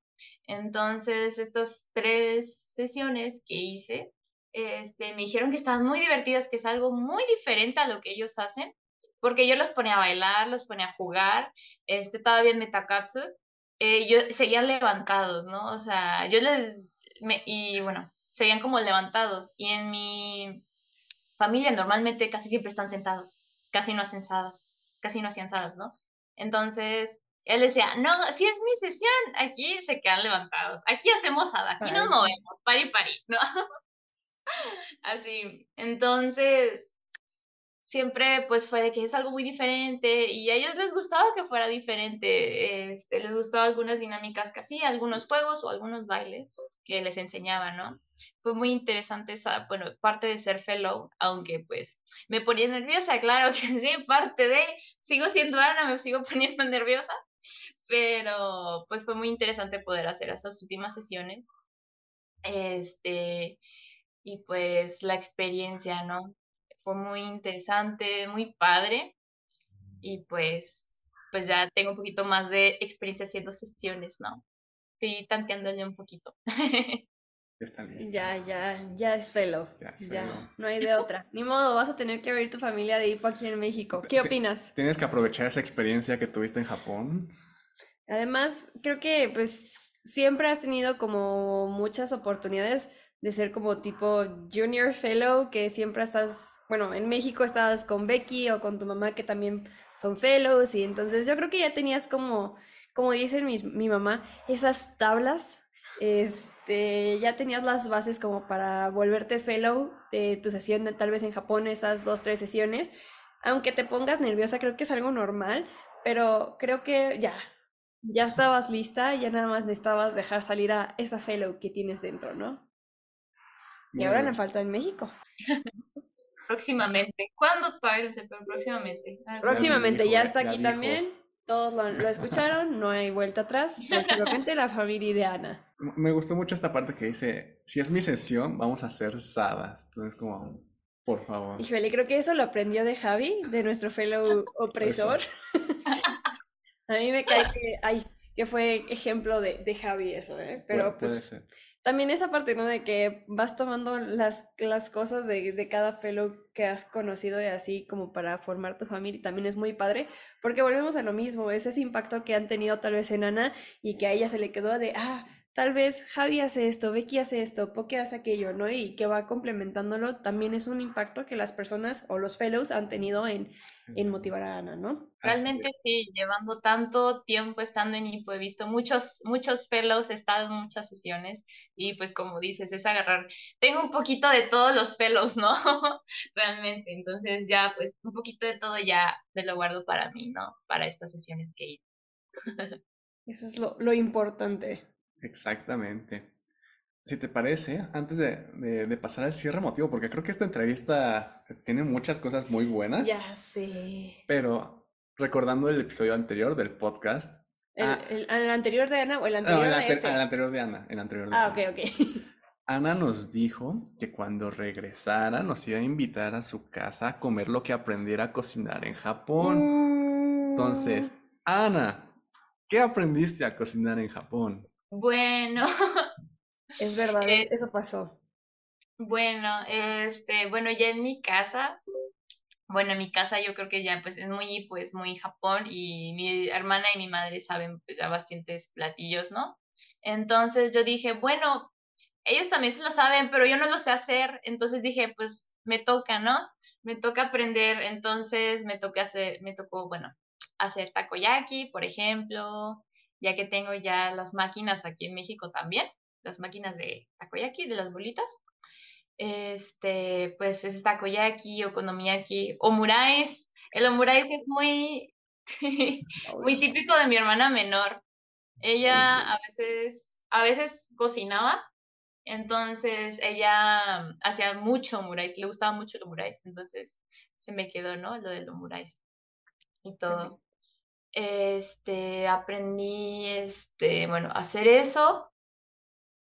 Entonces, estas tres sesiones que hice, este, me dijeron que estaban muy divertidas, que es algo muy diferente a lo que ellos hacen, porque yo los ponía a bailar, los ponía a jugar, este, todavía en Metakatsu, eh, yo, seguían levantados, ¿no? O sea, yo les, me, y bueno, seguían como levantados, y en mi familia normalmente casi siempre están sentados, casi no hacen sadas, casi no hacían sadas, ¿no? Entonces, él decía, no, si es mi sesión, aquí se quedan levantados, aquí hacemos sada, aquí nos movemos, pari pari, ¿no? Así, entonces, siempre pues fue de que es algo muy diferente y a ellos les gustaba que fuera diferente, este, les gustaba algunas dinámicas que hacía, algunos juegos o algunos bailes que les enseñaba, ¿no? Fue muy interesante esa, bueno, parte de ser fellow, aunque pues me ponía nerviosa, claro que sí, parte de, sigo siendo Ana, me sigo poniendo nerviosa, pero pues fue muy interesante poder hacer esas últimas sesiones. Este, y pues la experiencia, ¿no? Fue muy interesante, muy padre y pues, pues ya tengo un poquito más de experiencia haciendo sesiones, ¿no? Estoy tanteándole un poquito. Ya, ya, ya es fellow. Ya, no hay de otra. Ni modo, vas a tener que abrir tu familia de hipo aquí en México. ¿Qué opinas? Tienes que aprovechar esa experiencia que tuviste en Japón. Además, creo que pues siempre has tenido como muchas oportunidades de ser como tipo junior fellow, que siempre estás, bueno, en México estabas con Becky o con tu mamá que también son fellows y entonces yo creo que ya tenías como, como dice mi, mi mamá, esas tablas, este, ya tenías las bases como para volverte fellow de tu sesión, de, tal vez en Japón, esas dos, tres sesiones, aunque te pongas nerviosa, creo que es algo normal, pero creo que ya, ya estabas lista, ya nada más necesitabas dejar salir a esa fellow que tienes dentro, ¿no? Y ahora me falta en México. próximamente. ¿Cuándo todavía no sé, pero próximamente. Próximamente, ya está aquí también. Todos lo, escucharon, no hay vuelta atrás. Próximamente la familia de Ana. Me gustó mucho esta parte que dice, si es mi sesión, vamos a hacer sadas. Entonces, como, por favor. Híjole, creo que eso lo aprendió de Javi, de nuestro fellow opresor. a mí me cae que, ay, que fue ejemplo de, de Javi eso, ¿eh? Pero Puede- puede pues ser. También esa parte, ¿no? De que vas tomando las, las cosas de, de cada fellow que has conocido y así como para formar tu familia, también es muy padre, porque volvemos a lo mismo, es ese impacto que han tenido tal vez en Ana y que a ella se le quedó de, ah, tal vez Javi hace esto, Becky hace esto, Poke hace aquello, ¿no? Y que va complementándolo, también es un impacto que las personas o los fellows han tenido en, en motivar a Ana, ¿no? Realmente sí, llevando tanto tiempo estando en IPO, he visto muchos, muchos fellows, he estado en muchas sesiones y pues como dices, es agarrar, tengo un poquito de todos los fellows, ¿no? Realmente, entonces ya pues un poquito de todo ya me lo guardo para mí, ¿no? Para estas sesiones que hice. Eso es lo, lo importante. Exactamente. Si te parece, antes de, de- de pasar al cierre emotivo, porque creo que esta entrevista tiene muchas cosas muy buenas, Ya sé. pero recordando el episodio anterior del podcast, ¿El, Ah. el- el anterior de Ana o el no, anterior el, a ante- este? el anterior de Ana, el anterior de Ah, Ana. ok, ok. Ana nos dijo que cuando regresara nos iba a invitar a su casa a comer lo que aprendiera a cocinar en Japón. Entonces, Mm. Ana, ¿qué aprendiste a cocinar en Japón? Bueno, Es verdad, Eh, eso pasó. Bueno, este, bueno, ya en mi casa, bueno, en mi casa yo creo que ya pues es muy, pues muy Japón y mi hermana y mi madre saben pues ya bastantes platillos, ¿no? Entonces yo dije, bueno, ellos también se lo saben, pero yo no lo sé hacer, entonces dije, pues me toca, ¿no? Me toca aprender, entonces me toca hacer, me tocó, bueno, hacer takoyaki, por ejemplo, ya que tengo ya las máquinas aquí en México también, las máquinas de takoyaki, de las bolitas. Este, pues es takoyaki, okonomiyaki, omurais. El omurais es muy, muy típico de mi hermana menor. Ella a veces, a veces cocinaba, entonces ella hacía mucho omurais, le gustaba mucho el omurais, entonces se me quedó, ¿no? Lo del omurais y todo. Este, aprendí, este, bueno, hacer eso.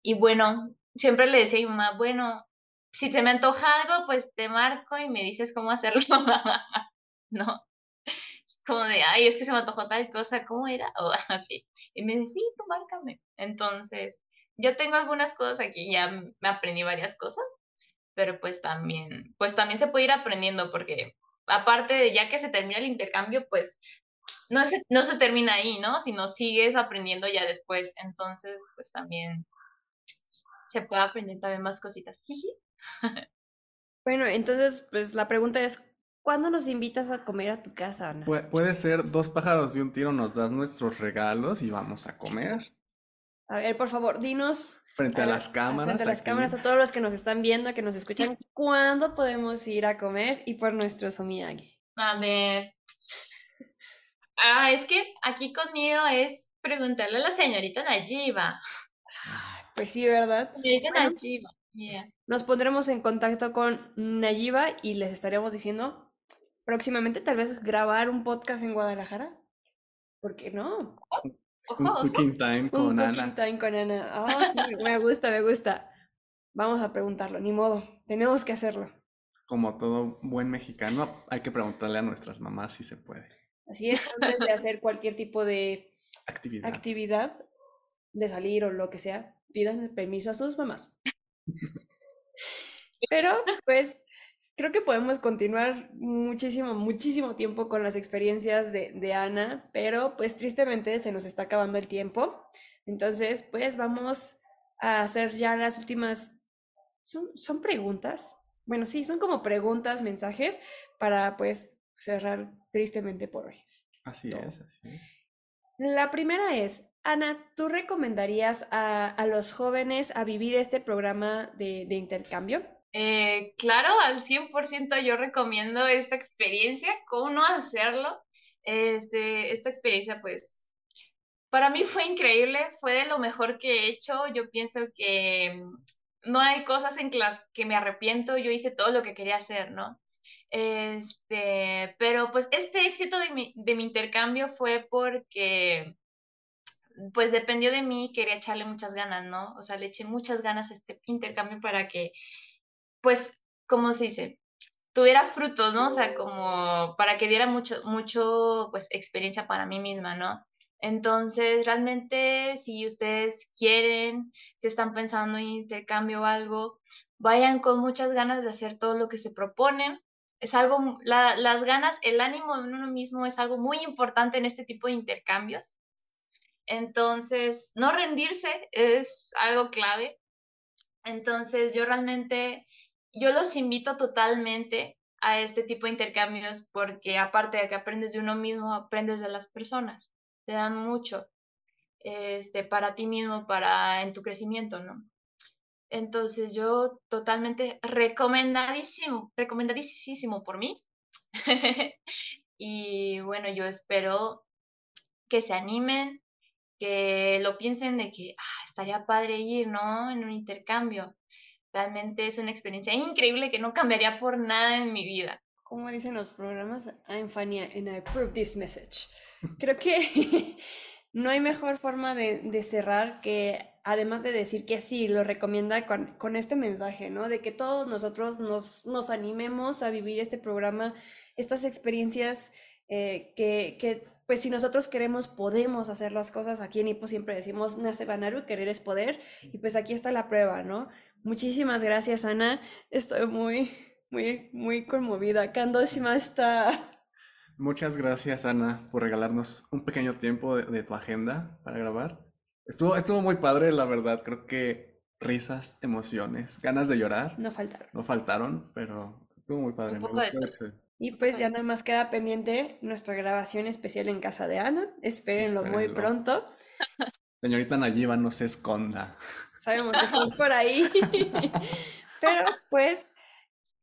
Y bueno, siempre le decía a mi mamá, bueno, si se me antoja algo, pues te marco y me dices cómo hacerlo. No, es como de, ay, es que se me antojó tal cosa, ¿cómo era? O así. Y me dice, sí, tú márcame. Entonces, yo tengo algunas cosas aquí, ya me aprendí varias cosas, pero pues también, pues también se puede ir aprendiendo porque aparte de ya que se termina el intercambio, pues no se, no se termina ahí, ¿no? Sino sigues aprendiendo ya después. Entonces, pues también se puede aprender también más cositas. Bueno, entonces, pues la pregunta es, ¿cuándo nos invitas a comer a tu casa, Ana? Pu- puede ser dos pájaros de un tiro, nos das nuestros regalos y vamos a comer A ver, por favor, dinos frente a a la- las cámaras. frente a las aquí. cámaras, a todos los que nos están viendo, que nos escuchan, ¿cuándo podemos ir a comer y por nuestro omiyage? A ver. Ah, es que aquí conmigo es preguntarle a la señorita Nayiba. Pues sí, ¿verdad? Señorita Bueno. Nayiba. yeah. Nos pondremos en contacto con Nayiba y les estaremos diciendo próximamente tal vez grabar un podcast en Guadalajara. ¿Por qué no? Ojo, ojo. cooking time Un con cooking Ana. time con Ana. Me gusta, me gusta. Vamos a preguntarlo, ni modo. Tenemos que hacerlo. Como todo buen mexicano, hay que preguntarle a nuestras mamás si se puede. Así es, antes de hacer cualquier tipo de Actividad. actividad, de salir o lo que sea, pidan permiso a sus mamás. Pero, pues, creo que podemos continuar muchísimo, muchísimo tiempo con las experiencias de, de Ana, pero pues tristemente se nos está acabando el tiempo. Entonces, pues vamos a hacer ya las últimas, son, son preguntas. Bueno, sí, son como preguntas, mensajes para pues cerrar tristemente por hoy. Así No. es, así es. La primera es, Ana, ¿tú recomendarías a, a los jóvenes a vivir este programa de, de intercambio? Eh, claro, al 100% yo recomiendo esta experiencia, cómo no hacerlo. Este, esta experiencia, pues, para mí fue increíble, fue de lo mejor que he hecho. Yo pienso que mm, no hay cosas en las que me arrepiento, yo hice todo lo que quería hacer, ¿no? Este, pero pues este éxito de mi, de mi intercambio fue porque pues dependió de mí, quería echarle muchas ganas, ¿no? O sea, le eché muchas ganas a este intercambio para que pues, ¿cómo se dice? Tuviera frutos, ¿no? O sea, como para que diera mucho, mucho, pues, experiencia para mí misma, ¿no? Entonces, realmente, si ustedes quieren, si están pensando en intercambio o algo, vayan con muchas ganas de hacer todo lo que se proponen. Es algo, las ganas, el ánimo de uno mismo es algo muy importante en este tipo de intercambios. Entonces, no rendirse es algo clave. Entonces, yo realmente, yo los invito totalmente a este tipo de intercambios porque aparte de que aprendes de uno mismo, aprendes de las personas te dan mucho este, para ti mismo, para en tu crecimiento, ¿no? Entonces yo totalmente recomendadísimo, recomendadísimo por mí. y bueno, yo espero que se animen, que lo piensen de que ah, estaría padre ir, ¿no? En un intercambio. Realmente es una experiencia increíble que no cambiaría por nada en mi vida. Como dicen los programas, I'm funny and I approve this message. Creo que no hay mejor forma de, cerrar que, además de decir que sí, lo recomienda con, este mensaje, ¿no? De que todos nosotros nos, animemos a vivir este programa, estas experiencias eh, que, pues si nosotros queremos, podemos hacer las cosas. Aquí en Hipo siempre decimos, nace Banaru, querer es poder. Y pues aquí está la prueba, ¿no? Muchísimas gracias, Ana. Estoy muy, muy, muy conmovida. está Muchas gracias, Ana, por regalarnos un pequeño tiempo de, tu agenda para grabar. Estuvo, estuvo muy padre, la verdad. Creo que risas, emociones, ganas de llorar. No faltaron. No faltaron, pero estuvo muy padre. Y pues ya nada más queda pendiente nuestra grabación especial en casa de Ana. Espérenlo, muy pronto. Señorita Nayiba, no se esconda. Sabemos que estamos por ahí. pero pues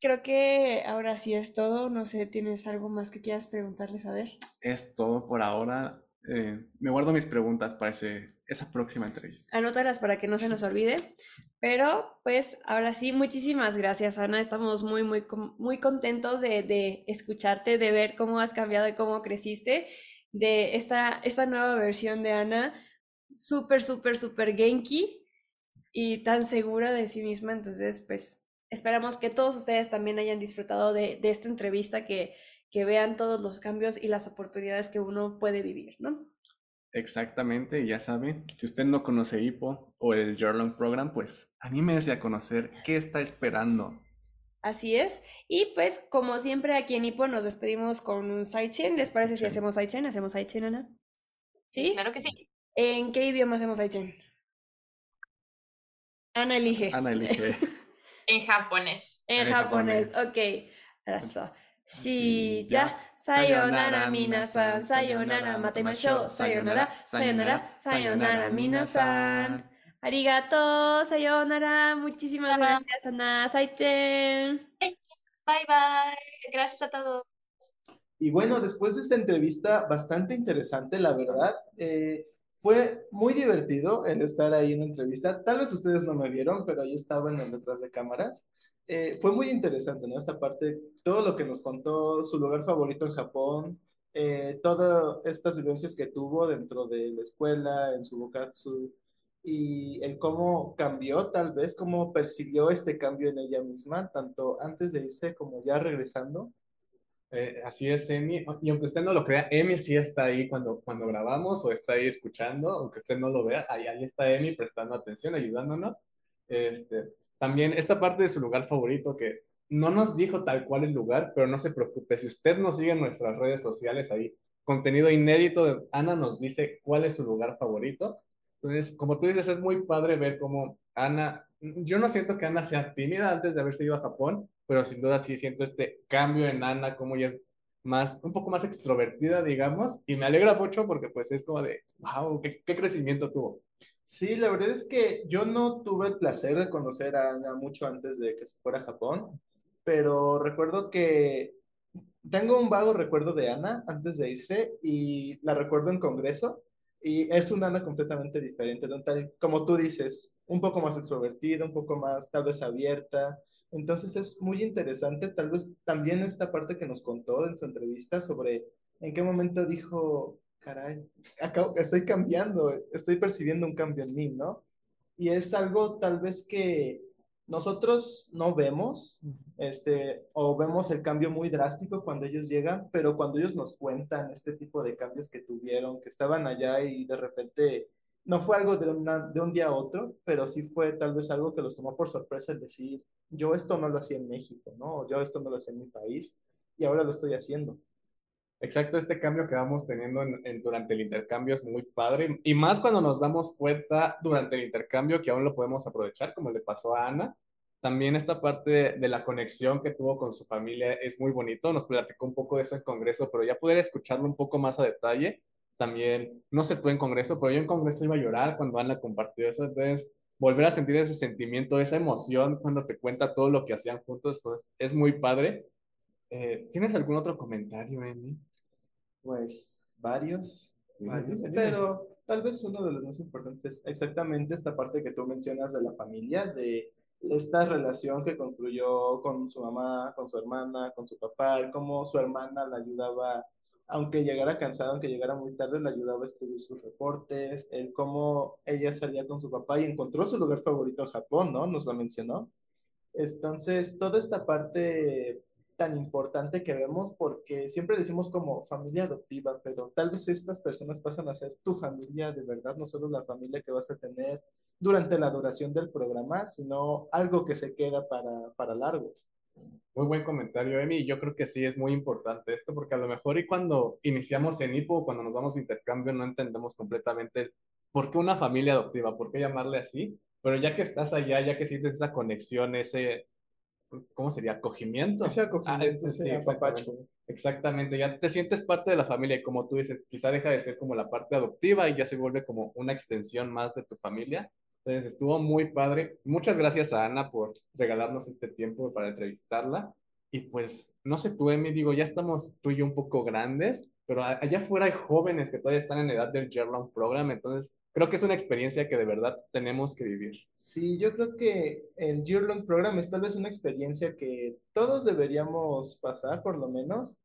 Creo que ahora sí es todo. No sé, ¿tienes algo más que quieras preguntarles a ver? Es todo por ahora. Eh, me guardo mis preguntas para esa próxima entrevista. Anótalas para que no se nos olvide. Pero pues ahora sí, muchísimas gracias Ana. Estamos muy, muy, muy contentos de, de escucharte, de ver cómo has cambiado y cómo creciste, de esta, esta nueva versión de Ana, súper, súper, súper genki y tan segura de sí misma. Entonces, pues Esperamos que todos ustedes también hayan disfrutado de, esta entrevista, que, que vean todos los cambios y las oportunidades que uno puede vivir, ¿no? Exactamente, ya saben, si usted no conoce HIPO o el Journal Program, pues anímese a conocer qué está esperando. Así es. Y pues, como siempre, aquí en HIPO nos despedimos con un sidechain. ¿Les parece si hacemos sidechain? ¿Hacemos sidechain, Ana? ¿Sí? Claro que sí. ¿En qué idioma hacemos sidechain? Ana elige. Ana elige. En japonés. En, japonés. ok. Ahora Sí, ya. Sayonara minasan, sayonara matemashou, sayonara, sayonara, sayonara minasan. Arigato, sayonara. Muchísimas gracias, Ana. Saichen. Bye bye. Gracias a todos. Y bueno, después de esta entrevista bastante interesante, la verdad, eh, fue muy divertido el estar ahí en la entrevista. Tal vez ustedes no me vieron, pero ahí estaba en el detrás de cámaras. Eh, fue muy interesante, ¿no? Esta parte, todo lo que nos contó, su lugar favorito en Japón, eh, todas estas vivencias que tuvo dentro de la escuela, en su Bokatsu, y el cómo cambió, tal vez, cómo percibió este cambio en ella misma, tanto antes de irse como ya regresando. Eh, así es, Emi. Y aunque usted no lo crea, Emi sí está ahí cuando, cuando grabamos o está ahí escuchando, aunque usted no lo vea, ahí, ahí está Emi prestando atención, ayudándonos. Este, también esta parte de su lugar favorito que no nos dijo tal cual el lugar, pero no se preocupe, si usted nos sigue en nuestras redes sociales ahí, contenido inédito de Ana nos dice cuál es su lugar favorito. Entonces, como tú dices, es muy padre ver cómo Ana, yo no siento que Ana sea tímida antes de haberse ido a Japón, pero sin duda sí siento este cambio en Ana, como ella es más, un poco más extrovertida, digamos, y me alegra mucho porque pues es como de, wow, qué, qué crecimiento tuvo. Sí, la verdad es que yo no tuve el placer de conocer a Ana mucho antes de que se fuera a Japón, pero recuerdo que tengo un vago recuerdo de Ana antes de irse y la recuerdo en Congreso y es una Ana completamente diferente, ¿no? Tal, como tú dices, un poco más extrovertida, un poco más tal vez abierta, entonces es muy interesante, tal vez también esta parte que nos contó en su entrevista sobre en qué momento dijo, caray, estoy cambiando, estoy percibiendo un cambio en mí, ¿no? Y es algo tal vez que nosotros no vemos, este, o vemos el cambio muy drástico cuando ellos llegan, pero cuando ellos nos cuentan este tipo de cambios que tuvieron, que estaban allá y de repente no fue algo de, una- de un día a otro, pero sí fue tal vez algo que los tomó por sorpresa el decir, yo esto no lo hacía en México, ¿no? Yo esto no lo hacía en mi país y ahora lo estoy haciendo. Exacto, este cambio que vamos teniendo en- en- durante el intercambio es muy padre y más cuando nos damos cuenta durante el intercambio que aún lo podemos aprovechar, como le pasó a Ana. También esta parte de, la conexión que tuvo con su familia es muy bonito. Nos platicó un poco de eso en Congreso, pero ya poder escucharlo un poco más a detalle. También, no sé tú en Congreso, pero yo en Congreso iba a llorar cuando Ana compartió eso. Entonces, volver a sentir ese sentimiento, esa emoción cuando te cuenta todo lo que hacían juntos, pues es muy padre. Eh, ¿tienes algún otro comentario, Emi? Pues varios, varios, pero tal vez uno de los más importantes es exactamente esta parte que tú mencionas de la familia, de esta relación que construyó con su mamá, con su hermana, con su papá, cómo su hermana la ayudaba, aunque llegara cansada, aunque llegara muy tarde, la ayudaba a escribir sus reportes, el cómo ella salía con su papá y encontró su lugar favorito en Japón, ¿no? Nos lo mencionó. Entonces, toda esta parte tan importante que vemos porque siempre decimos como familia adoptiva, pero tal vez estas personas pasan a ser tu familia de verdad, no solo la familia que vas a tener durante la duración del programa, sino algo que se queda para, para largo. Muy buen comentario, Emi. Yo creo que sí es muy importante esto, porque a lo mejor y cuando iniciamos en IPO, cuando nos vamos de intercambio, no entendemos completamente por qué una familia adoptiva, por qué llamarle así, pero ya que estás allá, ya que sientes esa conexión, ese, ¿cómo sería? Acogimiento. Ese acogimiento, Ah, ese sí, exactamente. Exactamente, ya te sientes parte de la familia y como tú dices, quizá deja de ser como la parte adoptiva y ya se vuelve como una extensión más de tu familia. Entonces estuvo muy padre. Muchas gracias a Ana por regalarnos este tiempo para entrevistarla. Y pues, no sé tú, Emi, digo, ya estamos tú y yo un poco grandes, pero allá afuera hay jóvenes que todavía están en edad del Year-Long Program, entonces creo que es una experiencia que de verdad tenemos que vivir. Sí, yo creo que el Year Long Program es tal vez una experiencia que todos deberíamos pasar, por lo menos.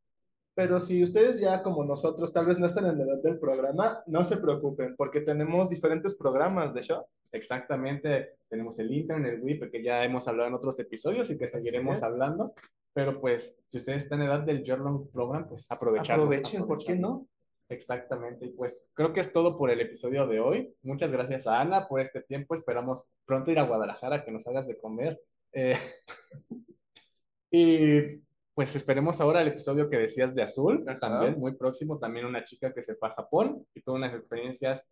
Pero si ustedes ya como nosotros tal vez no están en la edad del programa, no se preocupen, porque tenemos diferentes programas de show. Exactamente, tenemos el intern, el WIP, que ya hemos hablado en otros episodios y que seguiremos hablando. Pero pues, si ustedes están en edad del Year-Long Program, pues aprovecharlo. Aprovechen, ¿por qué no? Exactamente, y pues creo que es todo por el episodio de hoy. Muchas gracias a Ana por este tiempo. Esperamos pronto ir a Guadalajara que nos hagas de comer. Eh, y pues esperemos ahora el episodio que decías de Azul, Ajá. también muy próximo. También una chica que se fue a Japón y tuvo unas experiencias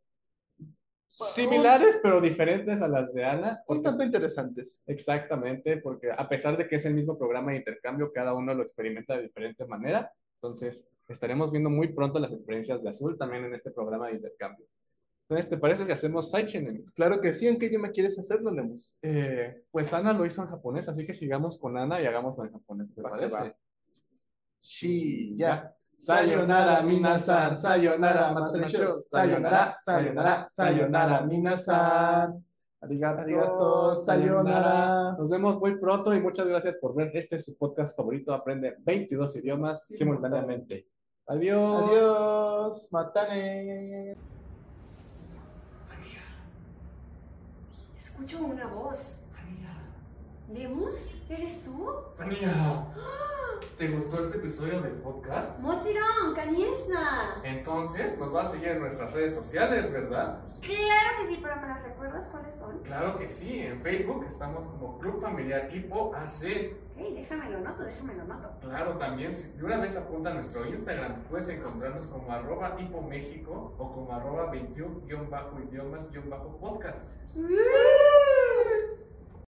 similares pero diferentes a las de Ana. Un tanto interesantes. Exactamente, porque a pesar de que es el mismo programa de intercambio, cada uno lo experimenta de diferente manera. Entonces, estaremos viendo muy pronto las experiencias de Azul también en este programa de intercambio. Entonces, ¿te parece si hacemos Saichen? Claro que sí, ¿en qué idioma quieres hacerlo, Lemus? Eh, pues Ana lo hizo en japonés, así que sigamos con Ana y hagámoslo en japonés, ¿te Va parece? va. Sí, ya. Sayonara, minasan, sayonara, matarasho, sayonara, sayonara, sayonara, minasan. Arigato, arigato, sayonara. Nos vemos muy pronto y muchas gracias por ver. Este es su podcast favorito, Aprende 22 idiomas simultáneamente. Adiós. Adiós, matane. Escucho una voz. ¿Lemus? ¿Eres tú? Ania, ¿te gustó este episodio del podcast? Mochiron, Kaniesna. Entonces nos va a seguir en nuestras redes sociales, ¿verdad? Claro que sí, pero ¿me las recuerdas cuáles son? Claro que sí, en Facebook estamos como Club Familiar Hipo AC. Ok, déjamelo noto, déjamelo noto. Claro, también, si de una vez apunta a nuestro Instagram, puedes encontrarnos como arroba Hipo México o como arroba 21-idiomas-podcast. ¡Uh!